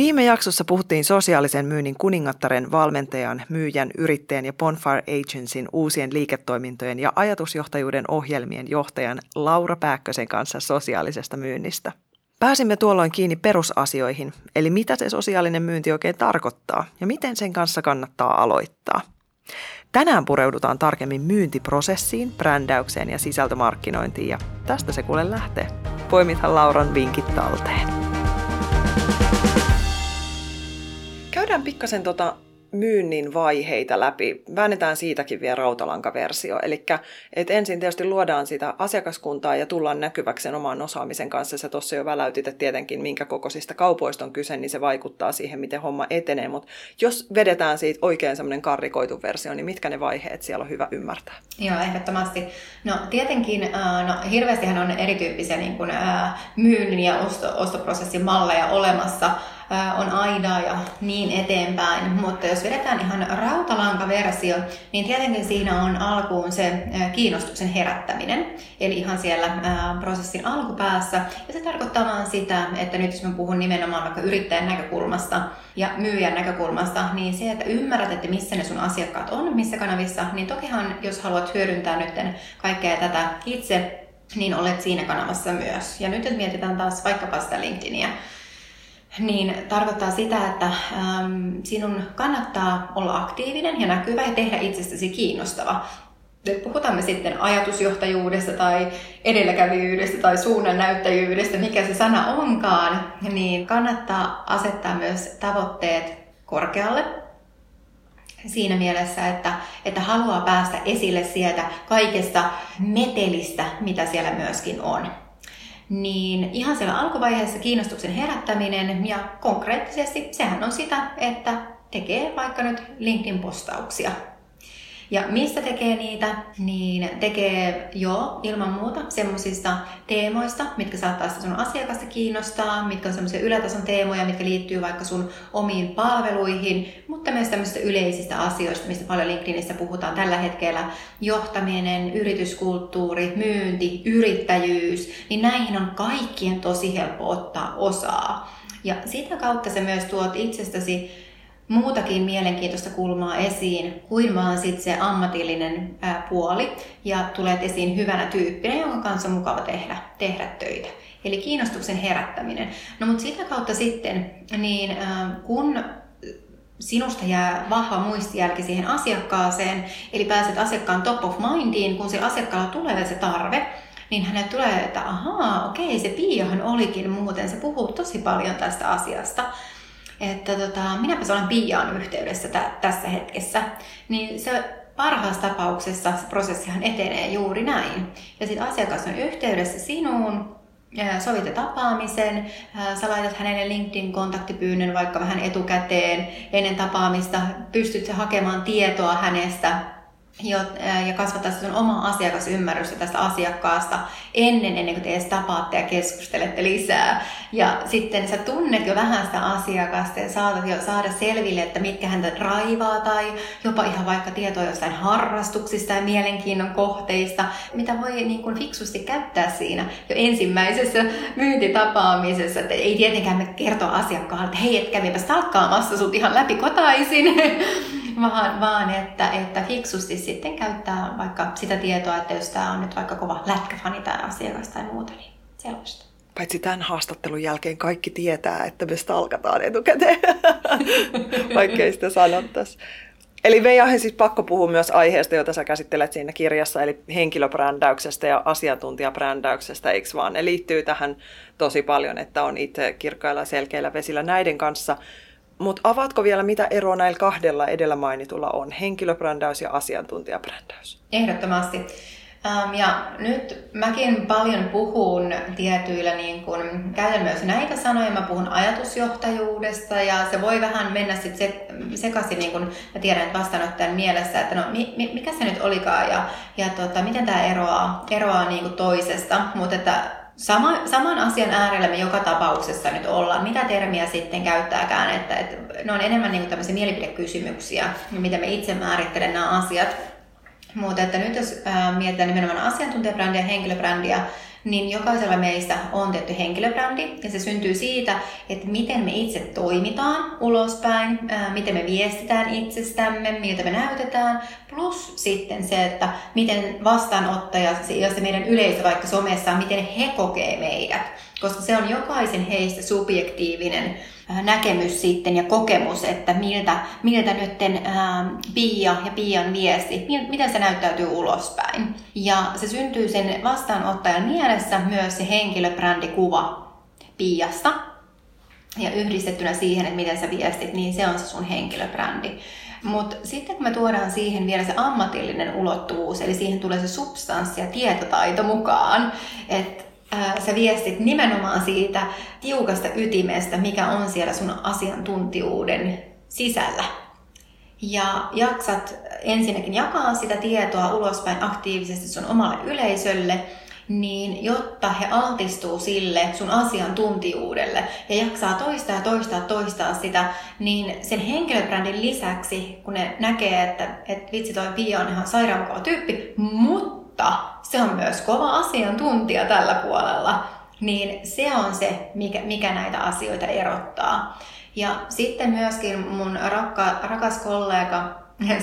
Viime jaksossa puhuttiin sosiaalisen myynnin kuningattaren, valmentajan, myyjän, yrittäjän ja Bonfire Agencyn uusien liiketoimintojen ja ajatusjohtajuuden ohjelmien johtajan Laura Pääkkösen kanssa sosiaalisesta myynnistä. Pääsimme tuolloin kiinni perusasioihin, eli mitä se sosiaalinen myynti oikein tarkoittaa ja miten sen kanssa kannattaa aloittaa. Tänään pureudutaan tarkemmin myyntiprosessiin, brändäykseen ja sisältömarkkinointiin ja tästä se kuule lähtee. Poimithan Lauran vinkit talteen. Käydään pikkasen tota myynnin vaiheita läpi. Väännetään siitäkin vielä rautalankaversio. Eli ensin tietysti luodaan sitä asiakaskuntaa ja tullaan näkyväksi sen oman osaamisen kanssa. Sä tuossa jo väläytit, että tietenkin minkä kokoisista kaupoista on kyse, niin se vaikuttaa siihen, miten homma etenee. Mutta jos vedetään siitä oikein semmoinen karrikoitu versio, niin mitkä ne vaiheet siellä on hyvä ymmärtää? Joo, ehdottomasti. No tietenkin, no hirveästihän on erityyppisiä niin kuin, myynnin ja osto, ostoprosessin malleja olemassa on aidaa ja niin eteenpäin. Mutta jos vedetään ihan rautalankaversio, niin tietenkin siinä on alkuun se kiinnostuksen herättäminen. Eli ihan siellä prosessin alkupäässä. Ja se tarkoittaa vaan sitä, että nyt jos mä puhun nimenomaan vaikka yrittäjän näkökulmasta ja myyjän näkökulmasta, niin se, että ymmärrät, että missä ne sun asiakkaat on, missä kanavissa, niin tokihan jos haluat hyödyntää nyt kaikkea tätä itse, niin olet siinä kanavassa myös. Ja nyt jos mietitään taas vaikkapa sitä LinkedInia, niin tarkoittaa sitä, että äm, sinun kannattaa olla aktiivinen ja näkyvä ja tehdä itsestäsi kiinnostava. Puhutaan me sitten ajatusjohtajuudesta tai edelläkävijyydestä tai suunnannäyttäjyydestä, mikä se sana onkaan, niin kannattaa asettaa myös tavoitteet korkealle siinä mielessä, että, että haluaa päästä esille sieltä kaikesta metelistä, mitä siellä myöskin on niin ihan siellä alkuvaiheessa kiinnostuksen herättäminen ja konkreettisesti sehän on sitä, että tekee vaikka nyt LinkedIn-postauksia ja mistä tekee niitä? Niin tekee jo ilman muuta semmoisista teemoista, mitkä saattaa sitä sun asiakasta kiinnostaa, mitkä on semmoisia ylätason teemoja, mitkä liittyy vaikka sun omiin palveluihin, mutta myös tämmöisistä yleisistä asioista, mistä paljon LinkedInissä puhutaan tällä hetkellä. Johtaminen, yrityskulttuuri, myynti, yrittäjyys, niin näihin on kaikkien tosi helppo ottaa osaa. Ja sitä kautta se myös tuot itsestäsi muutakin mielenkiintoista kulmaa esiin kuin vaan sit se ammatillinen ää, puoli ja tulet esiin hyvänä tyyppinä, jonka kanssa on mukava tehdä, tehdä töitä. Eli kiinnostuksen herättäminen. No mutta sitä kautta sitten, niin ää, kun sinusta jää vahva muistijälki siihen asiakkaaseen, eli pääset asiakkaan top of mindiin, kun sillä asiakkaalla tulee se tarve, niin hänelle tulee, että ahaa, okei, se Piahan olikin muuten, se puhuu tosi paljon tästä asiasta että tota, minäpäs olen Piaan yhteydessä t- tässä hetkessä, niin se parhaassa tapauksessa se prosessihan etenee juuri näin. Ja sitten asiakas on yhteydessä sinuun, sovitte tapaamisen, sä laitat hänelle LinkedIn-kontaktipyynnön vaikka vähän etukäteen ennen tapaamista, pystyt hakemaan tietoa hänestä, ja kasvattaa sun omaa asiakasymmärrystä tästä asiakkaasta ennen, ennen kuin te edes tapaatte ja keskustelette lisää. Ja sitten sä tunnet jo vähän sitä asiakasta ja saatat jo saada selville, että mitkä häntä raivaa tai jopa ihan vaikka tietoa jostain harrastuksista ja mielenkiinnon kohteista, mitä voi niin kuin fiksusti käyttää siinä jo ensimmäisessä myyntitapaamisessa. Että ei tietenkään me kertoa asiakkaalle, että hei, et kävipä stalkkaamassa sut ihan läpi kotaisin, vaan, vaan että, että fiksusti sitten käyttää vaikka sitä tietoa, että jos tämä on nyt vaikka kova lätkäfani tämä asiakas tai muuta, niin sellaista. Paitsi tämän haastattelun jälkeen kaikki tietää, että me stalkataan etukäteen, vaikka ei sitä sanottaisi. Eli Veijahen siis pakko puhua myös aiheesta, jota sä käsittelet siinä kirjassa, eli henkilöbrändäyksestä ja asiantuntijabrändäyksestä, eikö vaan? Ne liittyy tähän tosi paljon, että on itse kirkkailla selkeillä vesillä näiden kanssa. Mutta avaatko vielä, mitä eroa näillä kahdella edellä mainitulla on, henkilöbrändäys ja asiantuntijabrändäys? Ehdottomasti. Ja nyt mäkin paljon puhun tietyillä, niin kun, käytän myös näitä sanoja, mä puhun ajatusjohtajuudesta ja se voi vähän mennä sitten se, sekaisin, niin kun mä tiedän, että vastaanottajan mielessä, että no mi, mi, mikä se nyt olikaan ja, ja tota, miten tämä eroaa, eroaa niin toisesta, mutta että sama, saman asian äärellä me joka tapauksessa nyt ollaan. Mitä termiä sitten käyttääkään, että, että ne on enemmän niin tämmöisiä mielipidekysymyksiä, miten me itse määrittelen nämä asiat. Mutta että nyt jos ää, mietitään nimenomaan asiantuntijabrändiä ja henkilöbrändiä, niin jokaisella meistä on tietty henkilöbrändi. Ja se syntyy siitä, että miten me itse toimitaan ulospäin, ää, miten me viestitään itsestämme, miltä me näytetään, plus sitten se, että miten vastaanottaja ja se meidän yleisö vaikka somessa, miten he kokee meidät, koska se on jokaisen heistä subjektiivinen näkemys sitten ja kokemus, että miltä, miltä nyt Pia ja Pian viesti, miten se näyttäytyy ulospäin. Ja se syntyy sen vastaanottajan mielessä myös se henkilöbrändikuva Piasta. Ja yhdistettynä siihen, että miten sä viestit, niin se on se sun henkilöbrändi. Mutta sitten kun me tuodaan siihen vielä se ammatillinen ulottuvuus, eli siihen tulee se substanssi ja tietotaito mukaan, että sä viestit nimenomaan siitä tiukasta ytimestä, mikä on siellä sun asiantuntijuuden sisällä. Ja jaksat ensinnäkin jakaa sitä tietoa ulospäin aktiivisesti sun omalle yleisölle, niin jotta he altistuu sille sun asiantuntijuudelle ja jaksaa toistaa ja toistaa toistaa sitä, niin sen henkilöbrändin lisäksi, kun ne näkee, että, että vitsi toi Pia on ihan sairaan kova tyyppi, mutta mutta se on myös kova asiantuntija tällä puolella, niin se on se, mikä, mikä näitä asioita erottaa. Ja sitten myöskin mun rakka, rakas kollega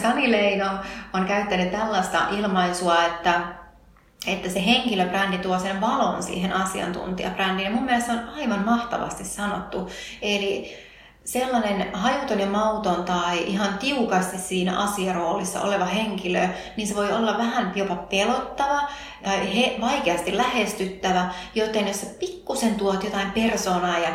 Sani Leino on käyttänyt tällaista ilmaisua, että, että se henkilöbrändi tuo sen valon siihen asiantuntijabrändiin. Ja mun mielestä se on aivan mahtavasti sanottu. Eli sellainen hajuton ja mauton tai ihan tiukasti siinä asiaroolissa oleva henkilö, niin se voi olla vähän jopa pelottava tai he, vaikeasti lähestyttävä, joten jos pikkusen tuot jotain persoonaa ja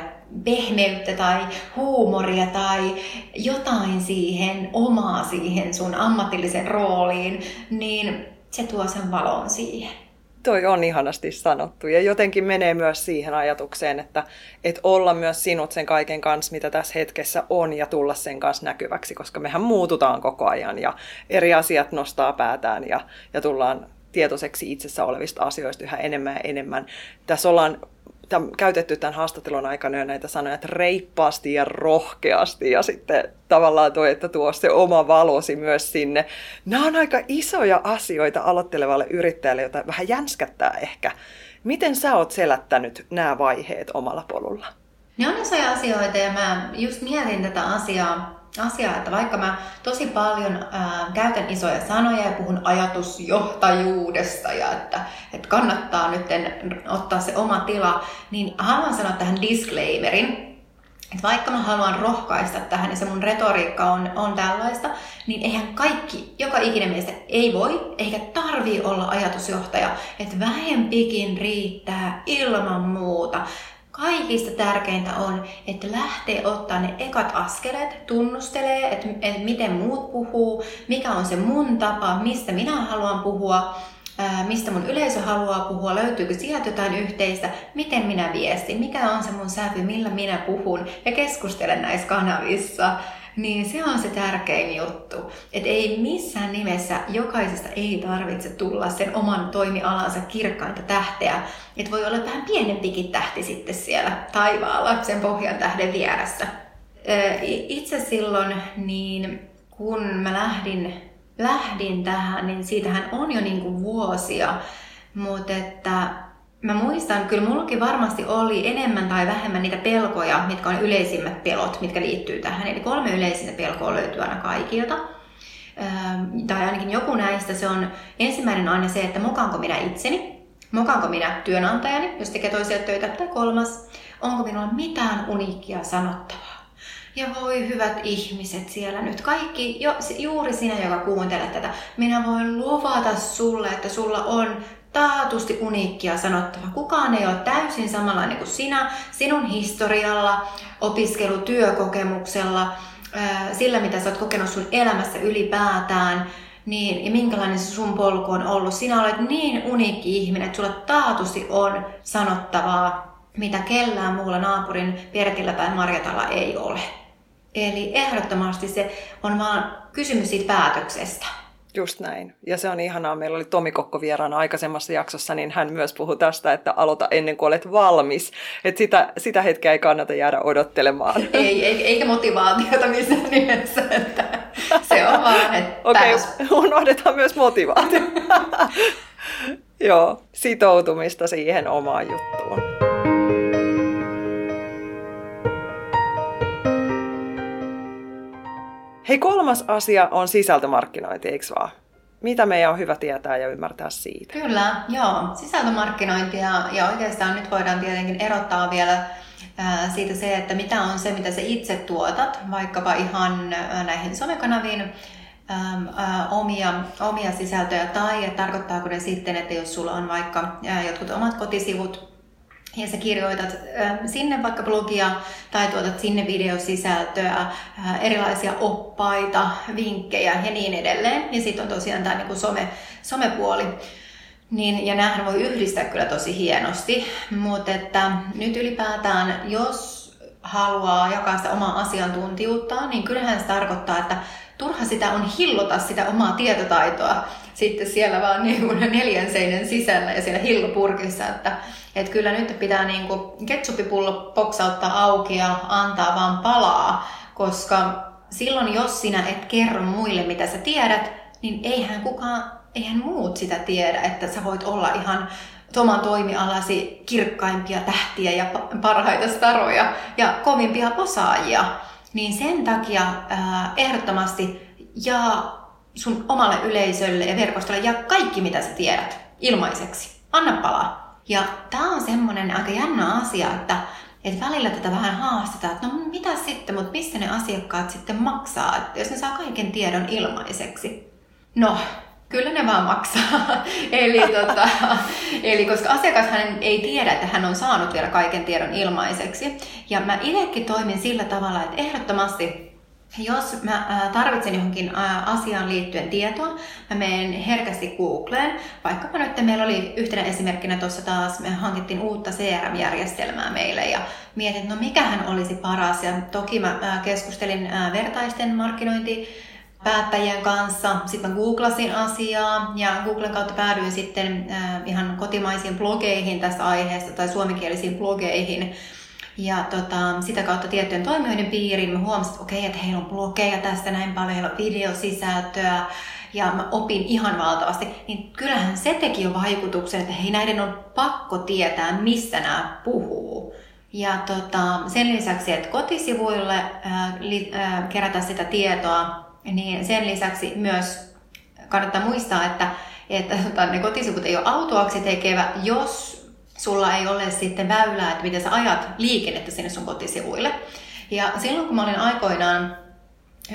pehmeyttä tai huumoria tai jotain siihen, omaa siihen sun ammatillisen rooliin, niin se tuo sen valon siihen. Toi on ihanasti sanottu ja jotenkin menee myös siihen ajatukseen, että, että olla myös sinut sen kaiken kanssa, mitä tässä hetkessä on ja tulla sen kanssa näkyväksi, koska mehän muututaan koko ajan ja eri asiat nostaa päätään ja, ja tullaan tietoiseksi itsessä olevista asioista yhä enemmän ja enemmän. Tässä ollaan tämän, käytetty tämän haastattelun aikana jo näitä sanoja, että reippaasti ja rohkeasti ja sitten tavallaan tuo, että tuo se oma valosi myös sinne. Nämä on aika isoja asioita aloittelevalle yrittäjälle, jota vähän jänskättää ehkä. Miten sä oot selättänyt nämä vaiheet omalla polulla? Ne on isoja asioita ja mä just mietin tätä asiaa asiaa, että vaikka mä tosi paljon ää, käytän isoja sanoja ja puhun ajatusjohtajuudesta ja että, että kannattaa nyt ottaa se oma tila, niin haluan sanoa tähän disclaimerin, että vaikka mä haluan rohkaista tähän ja se mun retoriikka on, on tällaista, niin eihän kaikki, joka ikinen meistä ei voi eikä tarvii olla ajatusjohtaja. Että vähempikin riittää ilman muuta kaikista tärkeintä on, että lähtee ottaa ne ekat askeleet, tunnustelee, että, että miten muut puhuu, mikä on se mun tapa, mistä minä haluan puhua, mistä mun yleisö haluaa puhua, löytyykö sieltä jotain yhteistä, miten minä viestin, mikä on se mun sävy, millä minä puhun ja keskustelen näissä kanavissa niin se on se tärkein juttu. Että ei missään nimessä jokaisesta ei tarvitse tulla sen oman toimialansa kirkkainta tähteä. Että voi olla vähän pienempikin tähti sitten siellä taivaalla sen pohjan tähden vieressä. Itse silloin, niin kun mä lähdin, lähdin tähän, niin siitähän on jo niinku vuosia. Mutta että Mä muistan, kyllä mullakin varmasti oli enemmän tai vähemmän niitä pelkoja, mitkä on yleisimmät pelot, mitkä liittyy tähän. Eli kolme yleisintä pelkoa löytyy aina kaikilta. Ähm, tai ainakin joku näistä. Se on ensimmäinen aina se, että mokaanko minä itseni, mokaanko minä työnantajani, jos tekee toisia töitä. Tai kolmas, onko minulla mitään uniikkia sanottavaa. Ja voi hyvät ihmiset siellä nyt, kaikki, jo, juuri sinä, joka kuuntelet tätä, minä voin luvata sulle, että sulla on taatusti uniikkia sanottava. Kukaan ei ole täysin samanlainen kuin sinä, sinun historialla, opiskelutyökokemuksella, sillä mitä sä oot kokenut sun elämässä ylipäätään, niin, ja minkälainen se sun polku on ollut. Sinä olet niin uniikki ihminen, että sulla taatusti on sanottavaa, mitä kellään muulla naapurin Pertillä tai Marjatalla ei ole. Eli ehdottomasti se on vaan kysymys siitä päätöksestä. Just näin. Ja se on ihanaa. Meillä oli Tomi Kokko vieraana aikaisemmassa jaksossa, niin hän myös puhui tästä, että aloita ennen kuin olet valmis. Että sitä, sitä hetkeä ei kannata jäädä odottelemaan. Ei, eikä motivaatiota missään nimessä. Että se on vaan, että Okei, okay, unohdetaan myös motivaatio. Joo, sitoutumista siihen omaan juttuun. Hei, kolmas asia on sisältömarkkinointi, eikö vaan? Mitä meidän on hyvä tietää ja ymmärtää siitä? Kyllä, joo. Sisältömarkkinointi ja, ja oikeastaan nyt voidaan tietenkin erottaa vielä siitä se, että mitä on se, mitä sä itse tuotat, vaikkapa ihan näihin somekanaviin omia, omia sisältöjä, tai että tarkoittaako ne sitten, että jos sulla on vaikka jotkut omat kotisivut, ja sä kirjoitat sinne vaikka blogia tai tuotat sinne videosisältöä, erilaisia oppaita, vinkkejä ja niin edelleen. Ja sitten on tosiaan tämä niin some, somepuoli. Niin, ja näähän voi yhdistää kyllä tosi hienosti, mutta että nyt ylipäätään, jos haluaa jakaa sitä omaa asiantuntijuutta, niin kyllähän se tarkoittaa, että turha sitä on hillota sitä omaa tietotaitoa sitten siellä vaan niin kuin neljän seinen sisällä ja siellä hillopurkissa, että, että kyllä nyt pitää niin kuin ketsupipullo poksauttaa auki ja antaa vaan palaa, koska silloin jos sinä et kerro muille mitä sä tiedät, niin eihän kukaan, eihän muut sitä tiedä, että sä voit olla ihan oman toimialasi kirkkaimpia tähtiä ja parhaita staroja ja kovimpia osaajia. Niin sen takia äh, ehdottomasti ja sun omalle yleisölle ja verkostolle ja kaikki mitä sä tiedät ilmaiseksi. Anna palaa. Ja tää on semmonen aika jännä asia, että et välillä tätä vähän haastetaan, että no mitä sitten, mutta missä ne asiakkaat sitten maksaa, että jos ne saa kaiken tiedon ilmaiseksi. No, Kyllä ne vaan maksaa. eli, tota, eli koska asiakashan ei tiedä, että hän on saanut vielä kaiken tiedon ilmaiseksi. Ja mä itsekin toimin sillä tavalla, että ehdottomasti jos mä tarvitsen johonkin asiaan liittyen tietoa, mä menen herkästi Googleen. Vaikkapa nyt meillä oli yhtenä esimerkkinä tuossa taas, me hankittiin uutta CRM-järjestelmää meille ja mietin, no mikähän olisi paras. Ja toki mä keskustelin vertaisten markkinointi päättäjien kanssa. Sitten mä googlasin asiaa ja Googlen kautta päädyin sitten ihan kotimaisiin blogeihin tästä aiheesta tai suomenkielisiin blogeihin. Ja tota, sitä kautta tiettyjen toimijoiden piiriin mä huomasin, että okei, että heillä on blogeja tästä näin paljon, heillä on videosisältöä ja mä opin ihan valtavasti. Niin kyllähän se teki jo vaikutuksen, että hei näiden on pakko tietää, missä nämä puhuu. Ja tota, sen lisäksi, että kotisivuille ää, li, ää, kerätä sitä tietoa, niin sen lisäksi myös kannattaa muistaa, että, että tota, ne kotisivut ei ole autuaksi tekevä, jos sulla ei ole sitten väylää, että miten sä ajat liikennettä sinne sun kotisivuille. Ja silloin kun mä olin aikoinaan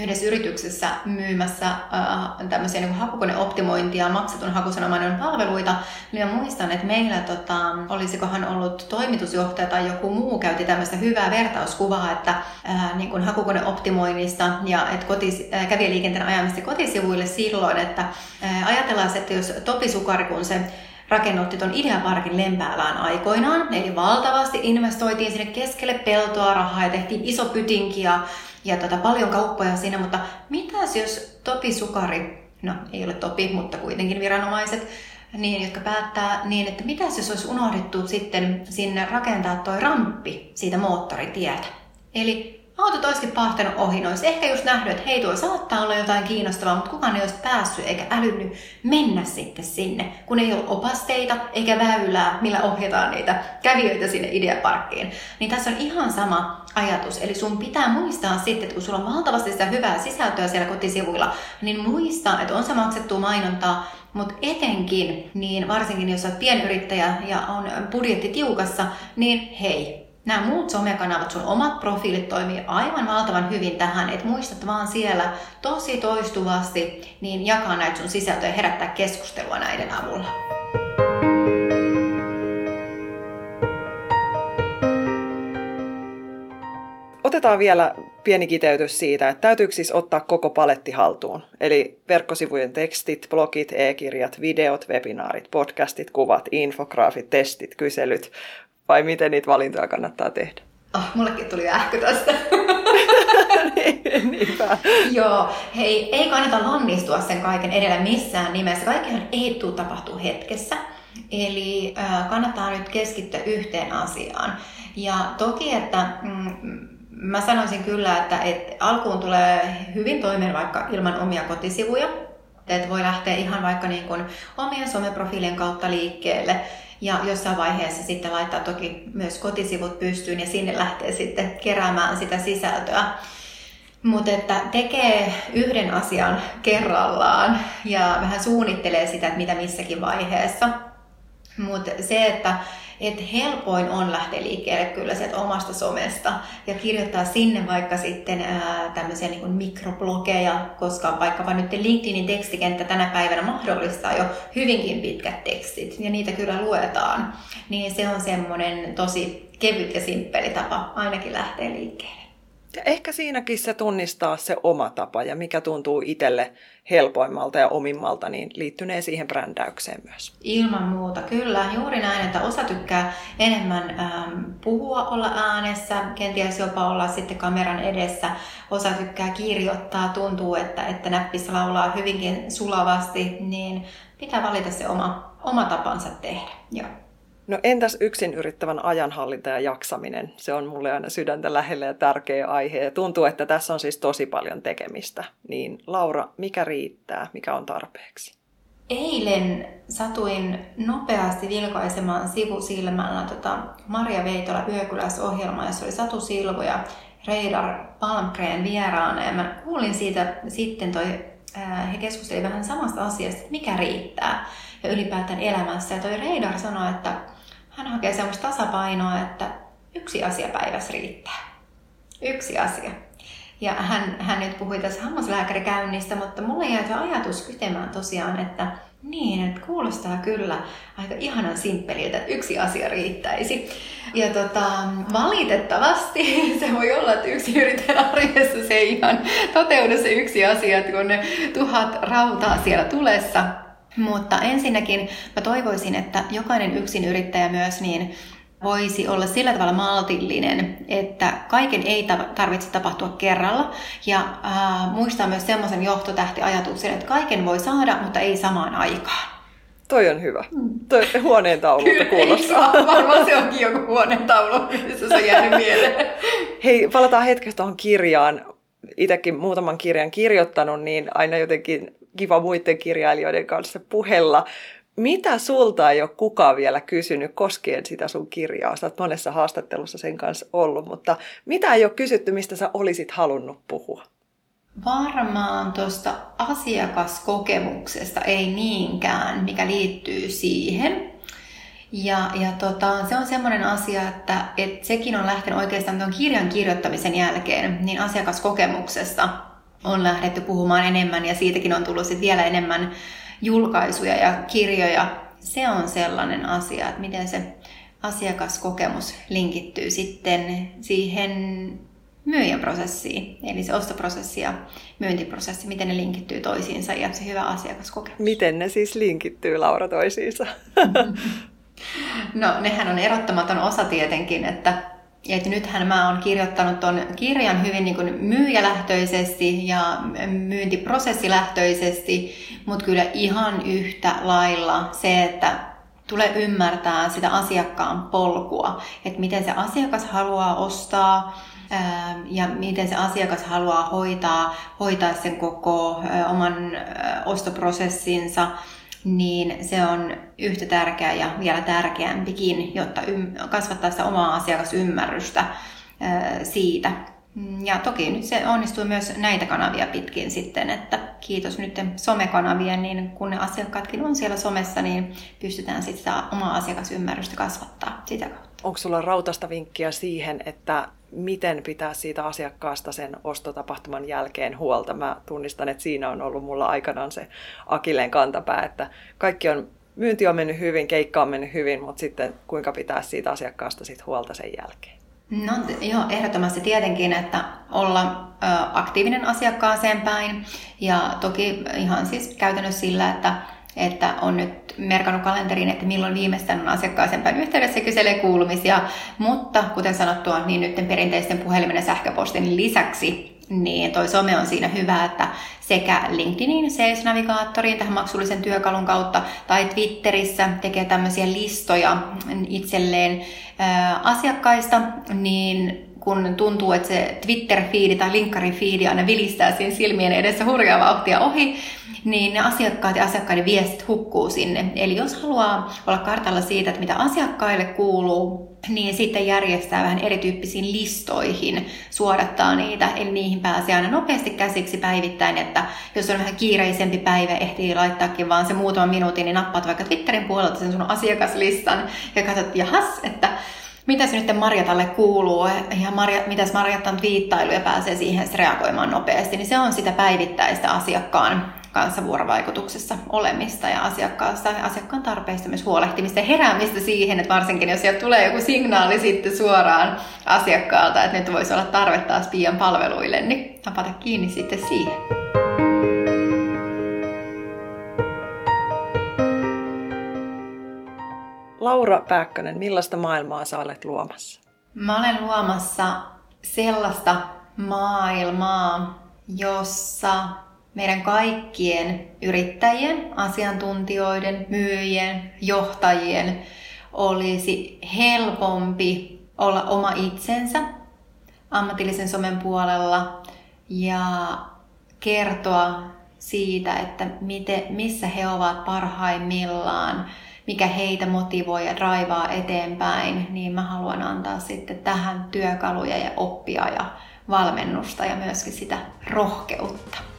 yhdessä yrityksessä myymässä äh, tämmöisiä niin hakukoneoptimointia, maksetun hakusanomainen palveluita, niin mä muistan, että meillä tota, olisikohan ollut toimitusjohtaja tai joku muu käytti tämmöistä hyvää vertauskuvaa, että äh, niin kuin hakukoneoptimoinnista ja että kotis, äh, kävijäliikenteen ajamista kotisivuille silloin, että äh, ajatellaan, että jos Topi Sukari, kun se rakennutti tuon Ideaparkin Lempäälään aikoinaan. Eli valtavasti investoitiin sinne keskelle peltoa rahaa ja tehtiin iso pytinki ja ja tota, paljon kauppoja siinä, mutta mitäs jos Topi Sukari, no ei ole Topi, mutta kuitenkin viranomaiset, niin, jotka päättää niin, että mitäs jos olisi unohdettu sitten sinne rakentaa toi ramppi siitä moottoritietä. Eli autot olisikin pahtanut ohi, olisi ehkä just nähnyt, että hei tuolla saattaa olla jotain kiinnostavaa, mutta kukaan ei olisi päässyt eikä älynnyt mennä sitten sinne, kun ei ole opasteita eikä väylää, millä ohjataan niitä kävijöitä sinne ideaparkkiin. Niin tässä on ihan sama ajatus. Eli sun pitää muistaa sitten, että kun sulla on valtavasti sitä hyvää sisältöä siellä kotisivuilla, niin muista, että on se maksettu mainontaa, mutta etenkin, niin varsinkin jos olet pienyrittäjä ja on budjetti tiukassa, niin hei, nämä muut somekanavat, sun omat profiilit toimii aivan valtavan hyvin tähän, että muistat vaan siellä tosi toistuvasti, niin jakaa näitä sun sisältöjä ja herättää keskustelua näiden avulla. Otetaan vielä pieni kiteytys siitä, että täytyykö siis ottaa koko paletti haltuun. Eli verkkosivujen tekstit, blogit, e-kirjat, videot, webinaarit, podcastit, kuvat, infograafit, testit, kyselyt, vai miten niitä valintoja kannattaa tehdä? Oh, mullekin tuli ähky tästä. Niin, niinpä. Joo, hei, ei kannata lannistua sen kaiken edellä missään nimessä. Kaikkihan ei tule tapahtuu hetkessä. Eli äh, kannattaa nyt keskittyä yhteen asiaan. Ja toki, että mm, mä sanoisin kyllä, että, että alkuun tulee hyvin toimeen vaikka ilman omia kotisivuja. Että voi lähteä ihan vaikka niin kuin omien someprofiilien kautta liikkeelle ja jossain vaiheessa sitten laittaa toki myös kotisivut pystyyn ja sinne lähtee sitten keräämään sitä sisältöä. Mutta että tekee yhden asian kerrallaan ja vähän suunnittelee sitä, että mitä missäkin vaiheessa. Mutta se, että et helpoin on lähteä liikkeelle kyllä sieltä omasta somesta ja kirjoittaa sinne vaikka sitten ää, tämmöisiä niin mikroblogeja, koska vaikkapa nyt LinkedInin tekstikenttä tänä päivänä mahdollistaa jo hyvinkin pitkät tekstit ja niitä kyllä luetaan, niin se on semmoinen tosi kevyt ja simppeli tapa ainakin lähteä liikkeelle. Ja ehkä siinäkin se tunnistaa se oma tapa ja mikä tuntuu itselle helpoimmalta ja omimmalta, niin liittynee siihen brändäykseen myös. Ilman muuta, kyllä. Juuri näin, että osa tykkää enemmän ähm, puhua, olla äänessä, kenties jopa olla sitten kameran edessä. Osa tykkää kirjoittaa, tuntuu, että, että näppis laulaa hyvinkin sulavasti, niin pitää valita se oma, oma tapansa tehdä. Joo. No entäs yksin yrittävän ajanhallinta ja jaksaminen? Se on mulle aina sydäntä lähellä ja tärkeä aihe. Ja tuntuu, että tässä on siis tosi paljon tekemistä. Niin Laura, mikä riittää? Mikä on tarpeeksi? Eilen satuin nopeasti vilkaisemaan sivusilmällä tota Maria Veitola Yökyläs-ohjelmaa, jossa oli Satu Silvo ja Reidar Palmgren vieraana. Ja mä kuulin siitä sitten toi, he keskustelivat vähän samasta asiasta, mikä riittää ja ylipäätään elämässä. Ja toi Reidar sanoi, että hän hakee semmoista tasapainoa, että yksi asia päivässä riittää. Yksi asia. Ja hän, hän nyt puhui tässä hammaslääkärikäynnistä, mutta mulle jäi tuo ajatus kytemään tosiaan, että niin, että kuulostaa kyllä aika ihanan simppeliltä, että yksi asia riittäisi. Ja tota, valitettavasti se voi olla, että yksi yrittäjän arjessa se ei ihan toteudu se yksi asia, että kun ne tuhat rautaa siellä tulessa, mutta ensinnäkin mä toivoisin, että jokainen yksin yrittäjä myös niin voisi olla sillä tavalla maltillinen, että kaiken ei tarvitse tapahtua kerralla. Ja äh, muistaa myös semmoisen johtotähtiajatuksen, että kaiken voi saada, mutta ei samaan aikaan. Toi on hyvä. Toi huoneen taululta kuulostaa. Varmaan se onkin joku huoneen taulu, missä se on jäänyt mieleen. Hei, palataan hetkestä tuohon kirjaan. Itsekin muutaman kirjan kirjoittanut, niin aina jotenkin kiva muiden kirjailijoiden kanssa puhella. Mitä sulta ei ole kukaan vielä kysynyt koskien sitä sun kirjaa? Sä oot monessa haastattelussa sen kanssa ollut, mutta mitä ei ole kysytty, mistä sä olisit halunnut puhua? Varmaan tuosta asiakaskokemuksesta ei niinkään, mikä liittyy siihen. Ja, ja tota, se on semmoinen asia, että, että sekin on lähtenyt oikeastaan tuon kirjan kirjoittamisen jälkeen, niin asiakaskokemuksesta on lähdetty puhumaan enemmän ja siitäkin on tullut sit vielä enemmän julkaisuja ja kirjoja. Se on sellainen asia, että miten se asiakaskokemus linkittyy sitten siihen myyjän prosessiin, eli se ostoprosessi ja myyntiprosessi, miten ne linkittyy toisiinsa ja se hyvä asiakaskokemus. Miten ne siis linkittyy, Laura, toisiinsa? no, nehän on erottamaton osa tietenkin, että et nythän mä oon kirjoittanut ton kirjan hyvin niin kuin myyjälähtöisesti ja myyntiprosessilähtöisesti, mutta kyllä ihan yhtä lailla se, että tulee ymmärtää sitä asiakkaan polkua, että miten se asiakas haluaa ostaa ja miten se asiakas haluaa hoitaa, hoitaa sen koko oman ostoprosessinsa niin se on yhtä tärkeää ja vielä tärkeämpikin, jotta kasvattaa sitä omaa asiakasymmärrystä siitä. Ja toki nyt se onnistuu myös näitä kanavia pitkin sitten, että kiitos nyt somekanavien, niin kun ne asiakkaatkin on siellä somessa, niin pystytään sitten sitä omaa asiakasymmärrystä kasvattaa sitä kautta. Onko sulla rautasta vinkkiä siihen, että miten pitää siitä asiakkaasta sen ostotapahtuman jälkeen huolta. Mä tunnistan, että siinä on ollut mulla aikanaan se akilleen kantapää, että kaikki on, myynti on mennyt hyvin, keikka on mennyt hyvin, mutta sitten kuinka pitää siitä asiakkaasta sit huolta sen jälkeen? No joo, ehdottomasti tietenkin, että olla ö, aktiivinen asiakkaaseen päin ja toki ihan siis käytännössä sillä, että että on nyt merkannut kalenteriin, että milloin viimeistään on asiakkaaseen päin yhteydessä kyselee kuulumisia, mutta kuten sanottua, niin nyt perinteisten puhelimen ja sähköpostin lisäksi niin toi some on siinä hyvä, että sekä LinkedInin Sales-navigaattoriin tähän maksullisen työkalun kautta tai Twitterissä tekee tämmöisiä listoja itselleen ää, asiakkaista, niin kun tuntuu, että se Twitter-fiidi tai linkkari-fiidi aina vilistää siinä silmien edessä hurjaa vauhtia ohi, niin ne asiakkaat ja asiakkaiden viestit hukkuu sinne. Eli jos haluaa olla kartalla siitä, että mitä asiakkaille kuuluu, niin sitten järjestää vähän erityyppisiin listoihin, suodattaa niitä, eli niihin pääsee aina nopeasti käsiksi päivittäin, että jos on vähän kiireisempi päivä, ehtii laittaakin vaan se muutaman minuutin, niin nappaat vaikka Twitterin puolelta sen sun asiakaslistan ja katsot, jahas, että mitä se nyt Marjatalle kuuluu? Ja Marja, mitäs Marjatan viittailu ja pääsee siihen reagoimaan nopeasti, niin se on sitä päivittäistä asiakkaan kanssa vuorovaikutuksessa olemista ja asiakkaasta, asiakkaan tarpeista myös huolehtimista ja heräämistä siihen, että varsinkin jos sieltä tulee joku signaali sitten suoraan asiakkaalta, että nyt voisi olla tarve taas pian palveluille, niin napata kiinni sitten siihen. Laura Pääkkönen, millaista maailmaa sä olet luomassa? Mä olen luomassa sellaista maailmaa, jossa meidän kaikkien yrittäjien, asiantuntijoiden, myyjien, johtajien olisi helpompi olla oma itsensä ammatillisen somen puolella ja kertoa siitä, että miten, missä he ovat parhaimmillaan, mikä heitä motivoi ja draivaa eteenpäin, niin mä haluan antaa sitten tähän työkaluja ja oppia ja valmennusta ja myöskin sitä rohkeutta.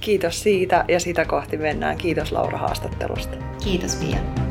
Kiitos siitä ja sitä kohti mennään. Kiitos Laura haastattelusta. Kiitos Pia.